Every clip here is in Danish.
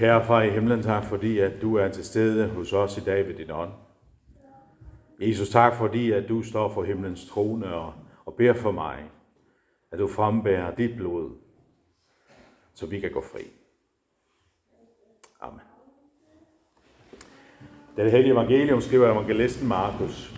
Kære far i himlen, tak fordi, at du er til stede hos os i dag ved din ånd. Jesus, tak fordi, at du står for himlens trone og, og beder for mig, at du frembærer dit blod, så vi kan gå fri. Amen. Det hellige evangelium skriver evangelisten Markus.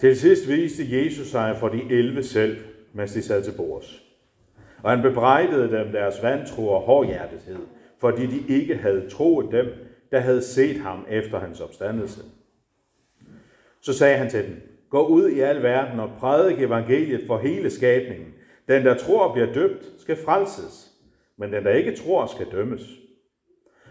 Til sidst viste Jesus sig for de elve selv, mens de sad til bords. Og han bebrejdede dem deres vantro og hårdhjertethed, fordi de ikke havde troet dem, der havde set ham efter hans opstandelse. Så sagde han til dem, gå ud i al verden og prædik evangeliet for hele skabningen. Den, der tror bliver døbt, skal frelses, men den, der ikke tror, skal dømmes.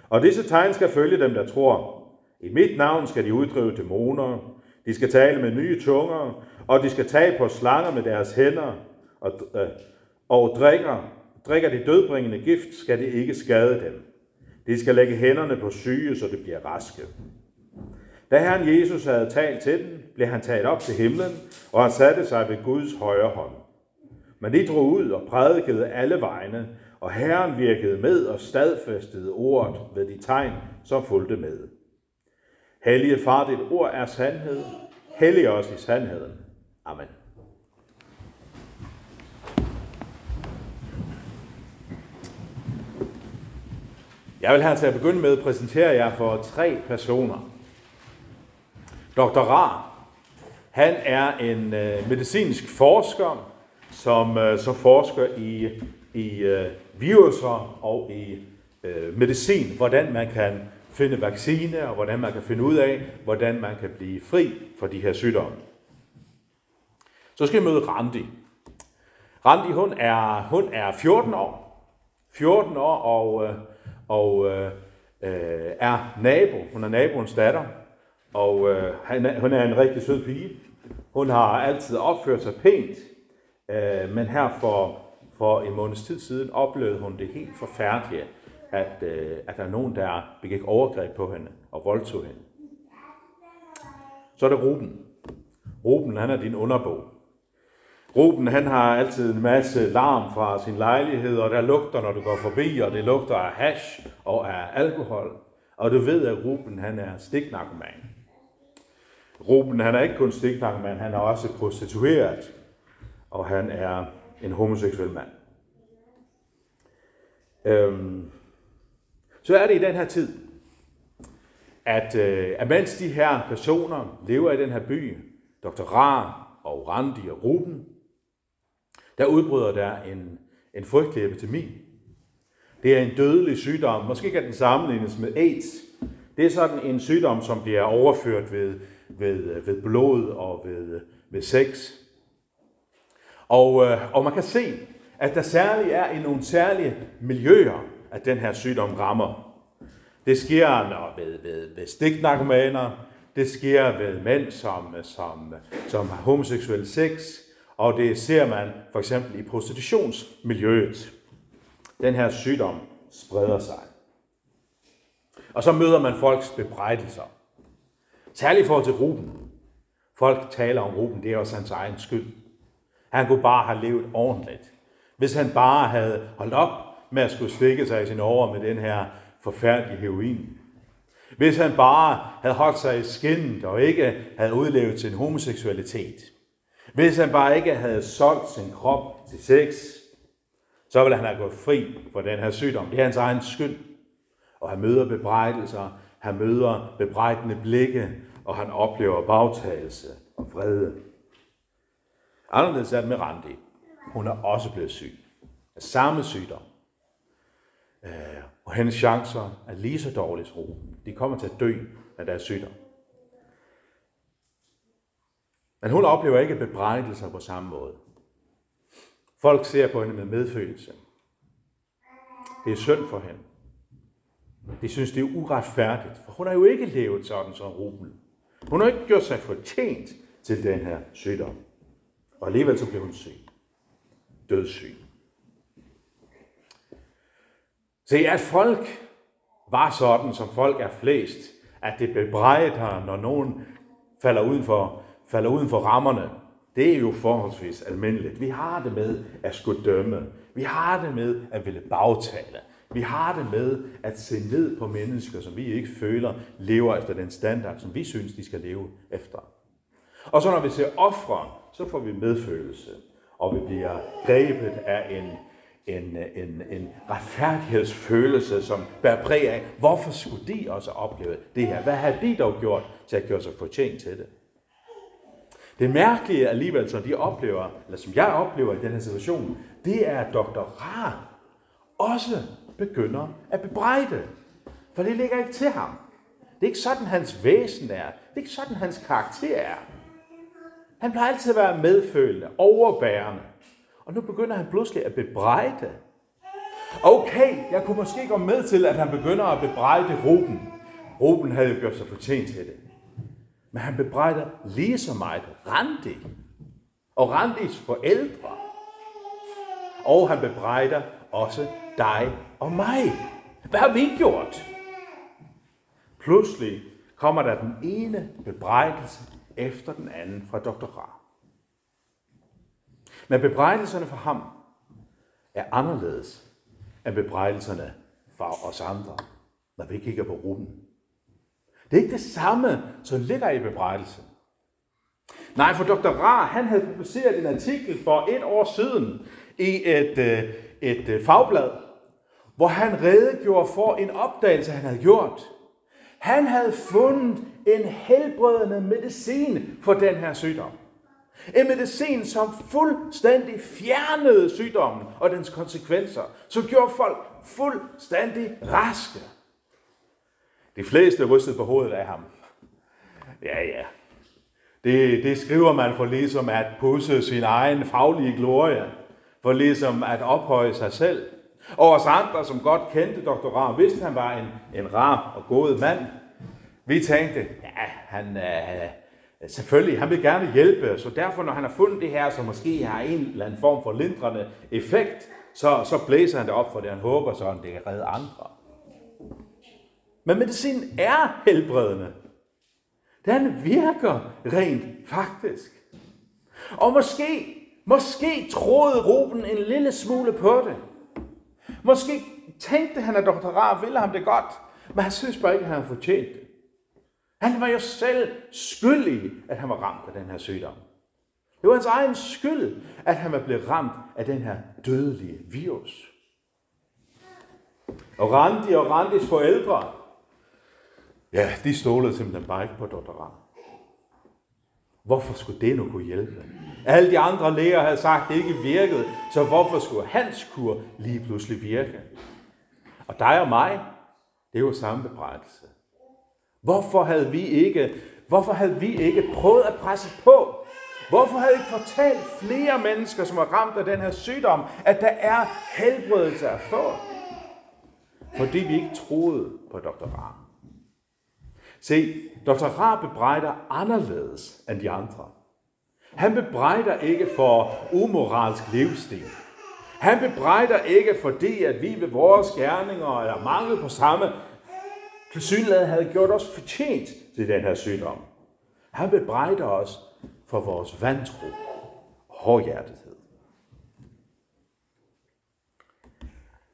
Og disse tegn skal følge dem, der tror. I mit navn skal de uddrive dæmoner, de skal tale med nye tunger, og de skal tage på slanger med deres hænder, og, øh, og drikker, drikker de dødbringende gift, skal det ikke skade dem. De skal lægge hænderne på syge, så det bliver raske. Da Herren Jesus havde talt til dem, blev han taget op til himlen, og han satte sig ved Guds højre hånd. Men de drog ud og prædikede alle vegne, og Herren virkede med og stadfæstede ordet ved de tegn, som fulgte med. Hellige far, dit ord er sandhed. Hellig os i sandheden. Amen. Jeg vil her til at begynde med at præsentere jer for tre personer. Dr. Ra, han er en øh, medicinsk forsker, som øh, så forsker i, i øh, viruser og i øh, medicin, hvordan man kan finde vaccine, og hvordan man kan finde ud af, hvordan man kan blive fri for de her sygdomme. Så skal vi møde Randi. Randi, hun er, hun er 14 år. 14 år og, øh, og øh, øh, er nabo. Hun er naboens datter. Og øh, hun er en rigtig sød pige. Hun har altid opført sig pænt. Øh, men her for, for en måneds tid siden oplevede hun det helt forfærdelige, at, øh, at der er nogen, der begik overgreb på hende og voldtog hende. Så er det Ruben. Ruben, han er din underbog. Ruben, han har altid en masse larm fra sin lejlighed, og der lugter, når du går forbi, og det lugter af hash og af alkohol. Og du ved, at Ruben, han er stiknarkoman. Ruben, han er ikke kun stiknarkoman, han er også prostitueret, og han er en homoseksuel mand. Øhm, så er det i den her tid, at, øh, at mens de her personer lever i den her by, Dr. Ra og Randi og Ruben, der udbryder der en, en frygtelig epidemi. Det er en dødelig sygdom. Måske kan den sammenlignes med AIDS. Det er sådan en sygdom, som bliver overført ved, ved, ved blod og ved, ved sex. Og, øh, og man kan se, at der særligt er i nogle særlige miljøer, at den her sygdom rammer. Det sker når ved, ved, ved stiknarkomaner, det sker ved mænd, som, som, som har homoseksuel sex, og det ser man for eksempel i prostitutionsmiljøet. Den her sygdom spreder sig. Og så møder man folks bebrejdelser. Særligt i forhold til Ruben. Folk taler om Ruben, det er også hans egen skyld. Han kunne bare have levet ordentligt. Hvis han bare havde holdt op med at skulle stikke sig i sin over med den her forfærdelige heroin. Hvis han bare havde holdt sig i skinnet og ikke havde udlevet sin homoseksualitet. Hvis han bare ikke havde solgt sin krop til sex, så ville han have gået fri for den her sygdom. Det er hans egen skyld. Og han møder bebrejdelser, han møder bebrejdende blikke, og han oplever bagtagelse og vrede. Anderledes er det med Randi. Hun er også blevet syg af samme sygdom. Øh, og hendes chancer er lige så dårlige som De kommer til at dø af deres sygdom. Men hun oplever ikke bebrejdelser på samme måde. Folk ser på hende med medfølelse. Det er synd for hende. De synes, det er uretfærdigt, for hun har jo ikke levet sådan som Ruben. Hun har ikke gjort sig fortjent til den her sygdom. Og alligevel så blev hun syg. Dødssyg. Se, at folk var sådan, som folk er flest, at det bebrejder, når nogen falder uden for, falder uden for rammerne, det er jo forholdsvis almindeligt. Vi har det med at skulle dømme. Vi har det med at ville bagtale. Vi har det med at se ned på mennesker, som vi ikke føler lever efter den standard, som vi synes, de skal leve efter. Og så når vi ser ofre, så får vi medfølelse, og vi bliver grebet af en, en, en, en retfærdighedsfølelse, som bærer præg af, hvorfor skulle de også opleve det her? Hvad har de dog gjort til at gøre sig fortjent til det? Det mærkelige alligevel, som de oplever, eller som jeg oplever i den her situation, det er, at Dr. Ra også begynder at bebrejde. For det ligger ikke til ham. Det er ikke sådan, hans væsen er. Det er ikke sådan, hans karakter er. Han plejer altid at være medfølende, overbærende. Og nu begynder han pludselig at bebrejde. Okay, jeg kunne måske gå med til, at han begynder at bebrejde Ruben. Ruben havde gjort sig fortjent til det. Men han bebrejder lige så meget Randi og Randis forældre. Og han bebrejder også dig og mig. Hvad har vi gjort? Pludselig kommer der den ene bebrejdelse efter den anden fra Dr. Ra. Men bebrejdelserne for ham er anderledes end bebrejdelserne for os andre, når vi kigger på Ruben. Det er ikke det samme, som ligger i bebrejdelsen. Nej, for Dr. Ra, han havde publiceret en artikel for et år siden i et, øh, et, et fagblad, hvor han redegjorde for en opdagelse, han havde gjort. Han havde fundet en helbredende medicin for den her sygdom. En medicin, som fuldstændig fjernede sygdommen og dens konsekvenser, som gjorde folk fuldstændig raske. De fleste rystede på hovedet af ham. Ja, ja. Det, det skriver man for ligesom at pusse sin egen faglige glorie, for ligesom at ophøje sig selv. Og os andre, som godt kendte Dr. Rar, vidste han var en, en rar og god mand. Vi tænkte, ja, han, øh, selvfølgelig, han vil gerne hjælpe, så derfor, når han har fundet det her, som måske har en eller anden form for lindrende effekt, så, så blæser han det op for det, han håber så, det kan redde andre. Men medicinen er helbredende. Den virker rent faktisk. Og måske, måske troede Ruben en lille smule på det. Måske tænkte han, at Dr. Rar ville ham det godt, men han synes bare ikke, at han havde fortjent det. Han var jo selv skyldig, at han var ramt af den her sygdom. Det var hans egen skyld, at han var blevet ramt af den her dødelige virus. Og Randi og Randis forældre, ja, de stolede simpelthen bare ikke på Dr. Ram. Hvorfor skulle det nu kunne hjælpe? Alle de andre læger havde sagt, at det ikke virkede, så hvorfor skulle hans kur lige pludselig virke? Og dig og mig, det er jo samme bebrejdelse. Hvorfor havde vi ikke, hvorfor havde vi ikke prøvet at presse på? Hvorfor havde vi ikke fortalt flere mennesker, som er ramt af den her sygdom, at der er helbredelse at få? Fordi vi ikke troede på Dr. Se, Dr. Ra bebrejder anderledes end de andre. Han bebrejder ikke for umoralsk livsstil. Han bebrejder ikke fordi, at vi ved vores gerninger eller mangel på samme tilsyneladende havde gjort os fortjent til den her sygdom. Han bebrejder os for vores vantro og hårdhjertethed.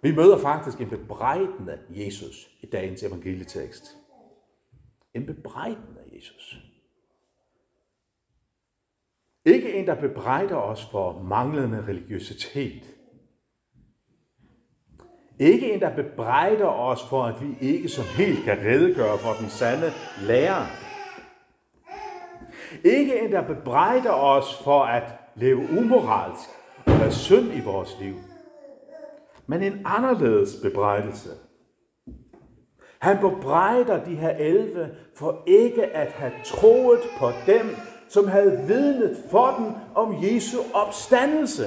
Vi møder faktisk en bebrejdende Jesus i dagens evangelietekst. En bebrejdende Jesus. Ikke en, der bebrejder os for manglende religiøsitet. Ikke en, der bebrejder os for, at vi ikke så helt kan redegøre for den sande lærer. Ikke en, der bebrejder os for at leve umoralsk og have synd i vores liv. Men en anderledes bebrejdelse. Han bebrejder de her elve for ikke at have troet på dem, som havde vidnet for dem om Jesu opstandelse.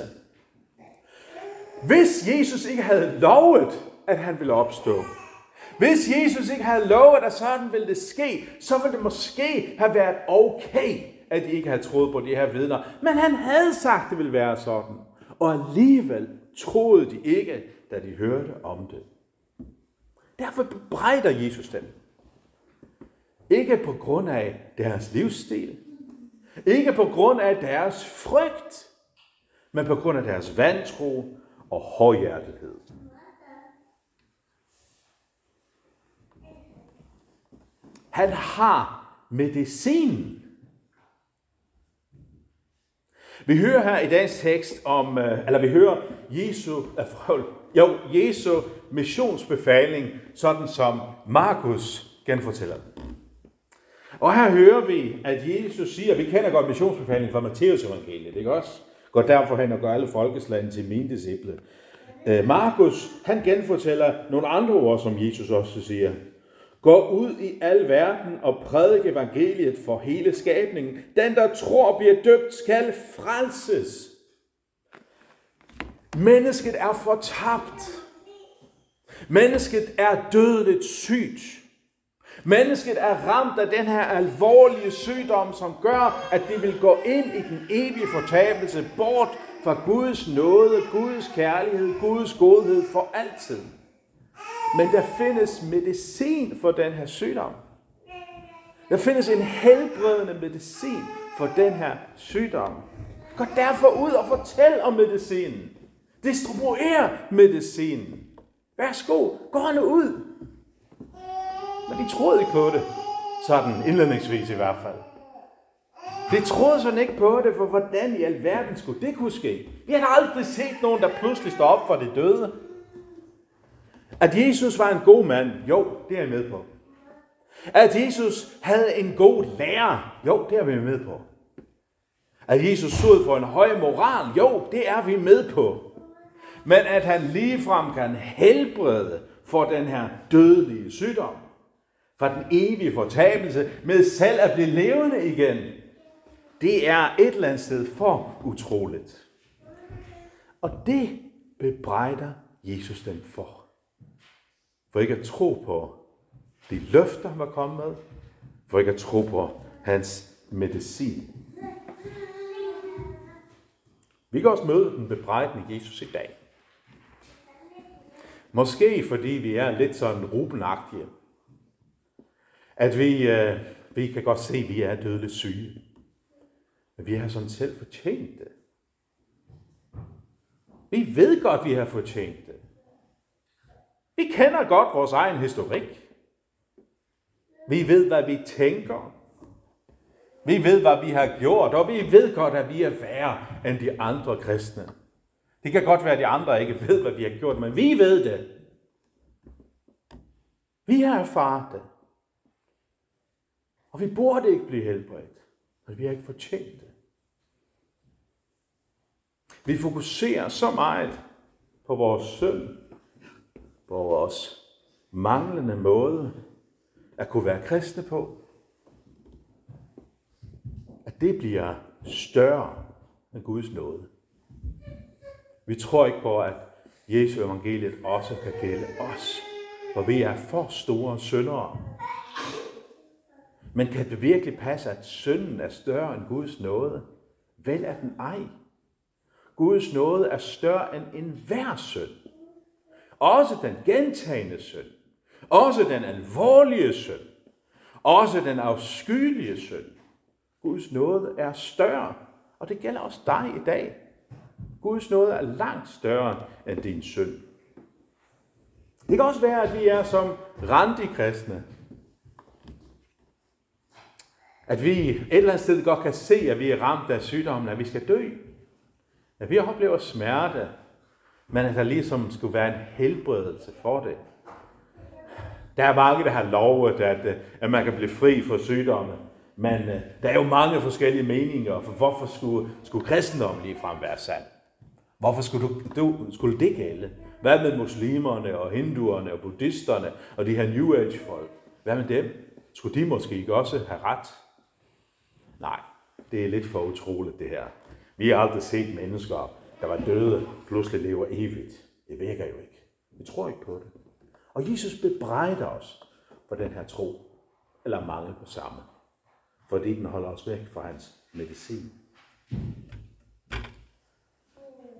Hvis Jesus ikke havde lovet, at han ville opstå, hvis Jesus ikke havde lovet, at sådan ville det ske, så ville det måske have været okay, at de ikke havde troet på de her vidner. Men han havde sagt, at det ville være sådan. Og alligevel troede de ikke, da de hørte om det. Derfor bebrejder Jesus dem. Ikke på grund af deres livsstil. Ikke på grund af deres frygt. Men på grund af deres vantro og hårdhjertethed. Han har medicinen. Vi hører her i dagens tekst om, øh, eller vi hører Jesu, øh, jo, Jesu missionsbefaling, sådan som Markus genfortæller Og her hører vi, at Jesus siger, vi kender godt missionsbefalingen fra Matteus evangeliet, ikke også? Gå derfor hen og gør alle folkeslagene til mine disciple. Øh, Markus, han genfortæller nogle andre ord, som Jesus også siger. Gå ud i al verden og prædik evangeliet for hele skabningen. Den, der tror, bliver døbt, skal frelses. Mennesket er fortabt. Mennesket er dødeligt sygt. Mennesket er ramt af den her alvorlige sygdom, som gør, at det vil gå ind i den evige fortabelse, bort fra Guds nåde, Guds kærlighed, Guds godhed for altid. Men der findes medicin for den her sygdom. Der findes en helbredende medicin for den her sygdom. Gå derfor ud og fortæl om medicinen. Distribuer medicinen. Værsgo, gå nu ud. Men de troede ikke på det. Sådan indledningsvis i hvert fald. De troede sådan ikke på det, for hvordan i alverden skulle det kunne ske? Vi har aldrig set nogen, der pludselig står op for det døde. At Jesus var en god mand, jo, det er jeg med på. At Jesus havde en god lærer, jo, det er vi med på. At Jesus stod for en høj moral, jo, det er vi med på. Men at han ligefrem kan helbrede for den her dødelige sygdom, for den evige fortabelse, med selv at blive levende igen, det er et eller andet sted for utroligt. Og det bebrejder Jesus dem for. For ikke at tro på de løfter, han var kommet med. For ikke at tro på hans medicin. Vi kan også møde den bebrejdende Jesus i dag. Måske fordi vi er lidt sådan rubenagtige. At vi, øh, vi kan godt se, at vi er dødeligt syge. Men vi har sådan selv fortjent det. Vi ved godt, at vi har fortjent det. Vi kender godt vores egen historik. Vi ved, hvad vi tænker. Vi ved, hvad vi har gjort, og vi ved godt, at vi er værre end de andre kristne. Det kan godt være, at de andre ikke ved, hvad vi har gjort, men vi ved det. Vi har erfaret det. Og vi burde ikke blive helbredt, men vi har ikke fortjent det. Vi fokuserer så meget på vores synd, på vores manglende måde at kunne være kristne på, at det bliver større end Guds nåde. Vi tror ikke på, at Jesu evangeliet også kan gælde os, for vi er for store syndere. Men kan det virkelig passe, at synden er større end Guds nåde? Vel er den ej. Guds nåde er større end enhver synd. Også den gentagende synd. Også den alvorlige synd. Også den afskyelige synd. Guds nåde er større, og det gælder også dig i dag. Guds nåde er langt større end din synd. Det kan også være, at vi er som randikristne. At vi et eller andet sted godt kan se, at vi er ramt af sygdommen, at vi skal dø. At vi oplever smerte, men at der ligesom skulle være en helbredelse for det. Der er mange, der har lovet, at, at man kan blive fri fra sygdomme. Men øh, der er jo mange forskellige meninger, for hvorfor skulle, skulle kristendommen ligefrem være sand? Hvorfor skulle, du, du, skulle det gælde? Hvad med muslimerne og hinduerne og buddhisterne og de her New Age folk? Hvad med dem? Skulle de måske ikke også have ret? Nej, det er lidt for utroligt det her. Vi har aldrig set mennesker, der var døde, pludselig lever evigt. Det virker jo ikke. Vi tror ikke på det. Og Jesus bebrejder os for den her tro, eller mangel på samme, fordi den holder os væk fra hans medicin.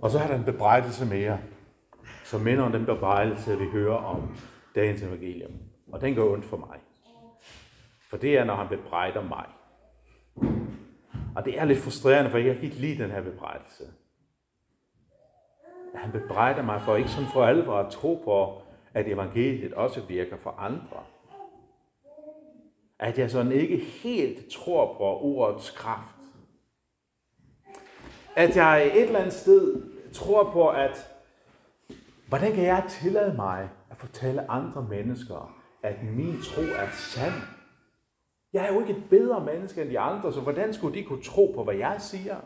Og så har der en bebrejdelse mere, som minder om den bebrejdelse, vi hører om dagens evangelium. Og den går ondt for mig. For det er, når han bebrejder mig. Og det er lidt frustrerende, for jeg kan ikke lide den her bebrejdelse. at han bebrejder mig for ikke sådan for alvor at tro på, at evangeliet også virker for andre. At jeg sådan ikke helt tror på ordets kraft. At jeg et eller andet sted tror på, at hvordan kan jeg tillade mig at fortælle andre mennesker, at min tro er sand? Jeg er jo ikke et bedre menneske end de andre, så hvordan skulle de kunne tro på, hvad jeg siger?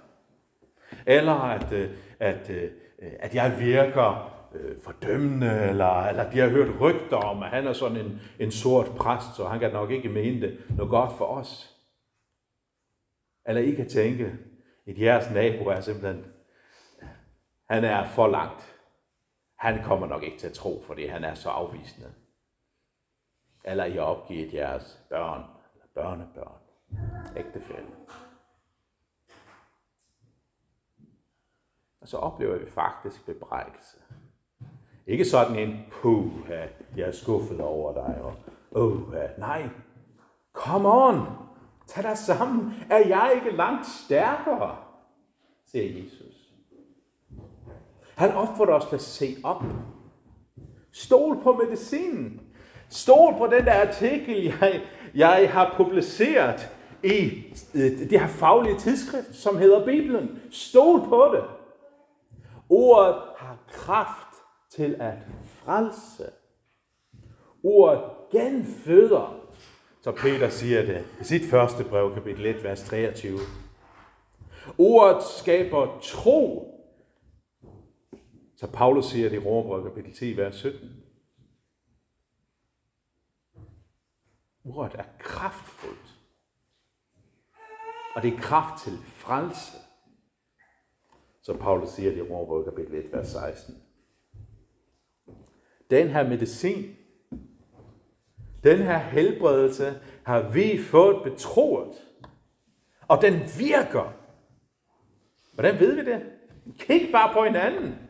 Eller at, øh, at, øh, at jeg virker øh, fordømmende, eller, eller de har hørt rygter om, at han er sådan en, en sort præst, så han kan nok ikke mene det noget godt for os. Eller I kan tænke, at jeres nabo er simpelthen, han er for langt. Han kommer nok ikke til at tro, fordi han er så afvisende. Eller I har opgivet jeres børn, eller børnebørn, ægtefælde. Og så oplever vi faktisk bebrejdelse. Ikke sådan en, puh, jeg er skuffet over dig, og oh, nej. Come on, tag dig sammen. Er jeg ikke langt stærkere? siger Jesus. Han opfordrer os til at se op. Stol på medicinen. Stol på den der artikel, jeg, jeg har publiceret i øh, det her faglige tidsskrift, som hedder Bibelen. Stol på det. Ordet har kraft til at frelse. Ordet genføder, så Peter siger det i sit første brev, kapitel 1, vers 23. Ordet skaber tro, så Paulus siger det i Romerbrevet kapitel 10, vers 17. Ordet er kraftfuldt. Og det er kraft til frelse. Så Paulus siger det i Romerbrevet kapitel 1, vers 16 den her medicin, den her helbredelse, har vi fået betroet. Og den virker. Hvordan ved vi det? Kig bare på hinanden.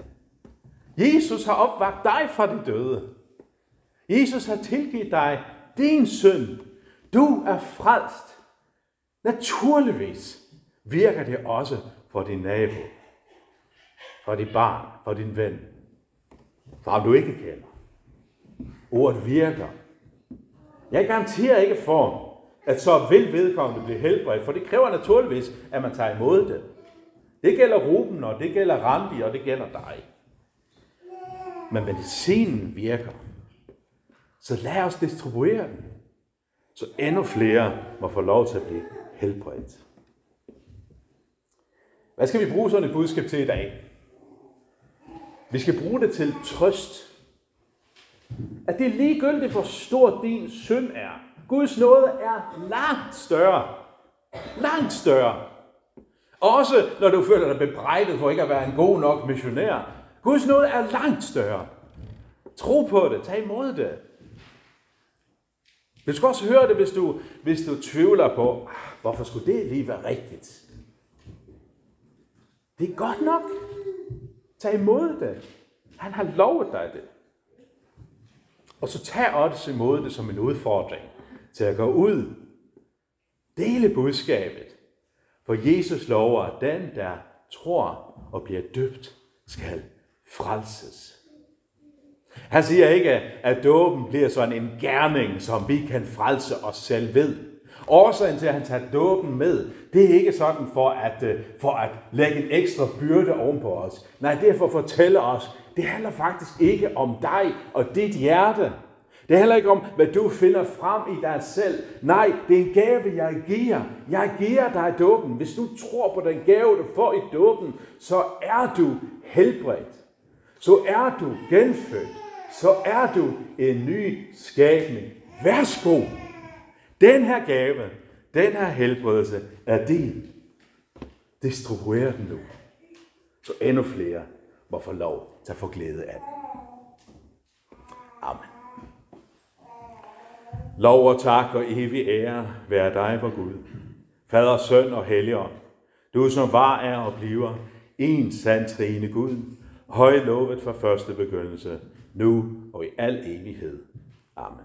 Jesus har opvagt dig fra de døde. Jesus har tilgivet dig din synd. Du er frelst. Naturligvis virker det også for din nabo, for dit barn, for din ven, for ham du ikke kender. Ordet virker. Jeg garanterer ikke for, at så vil vedkommende blive helbredt, for det kræver naturligvis, at man tager imod det. Det gælder Ruben, og det gælder Randi, og det gælder dig. Men medicinen virker. Så lad os distribuere den, så endnu flere må få lov til at blive helbredt. Hvad skal vi bruge sådan et budskab til i dag? Vi skal bruge det til trøst at det er ligegyldigt, hvor stor din synd er. Guds nåde er langt større. Langt større. Også når du føler dig bebrejdet for ikke at være en god nok missionær. Guds nåde er langt større. Tro på det. Tag imod det. Du skal også høre det, hvis du, hvis du tvivler på, ah, hvorfor skulle det lige være rigtigt? Det er godt nok. Tag imod det. Han har lovet dig det. Og så tag også imod det som en udfordring til at gå ud, dele budskabet. For Jesus lover, at den, der tror og bliver døbt, skal frelses. Han siger ikke, at dåben bliver sådan en gerning, som vi kan frelse os selv ved. Årsagen til, at han tager dåben med, det er ikke sådan for at, øh, for at lægge en ekstra byrde oven på os. Nej, det er for at fortælle os, det handler faktisk ikke om dig og dit hjerte. Det handler ikke om, hvad du finder frem i dig selv. Nej, det er en gave, jeg giver. Jeg giver dig dåben. Hvis du tror på den gave, du får i dåben, så er du helbredt. Så er du genfødt. Så er du en ny skabning. Værsgo. Den her gave, den her helbredelse er din. Distribuer den nu. Så endnu flere må få lov til at få glæde af den. Amen. Lov og tak og evig ære være dig, vor Gud. Fader, søn og helligånd. Du som var, er og bliver en sand trine Gud, høj lovet fra første begyndelse, nu og i al evighed. Amen.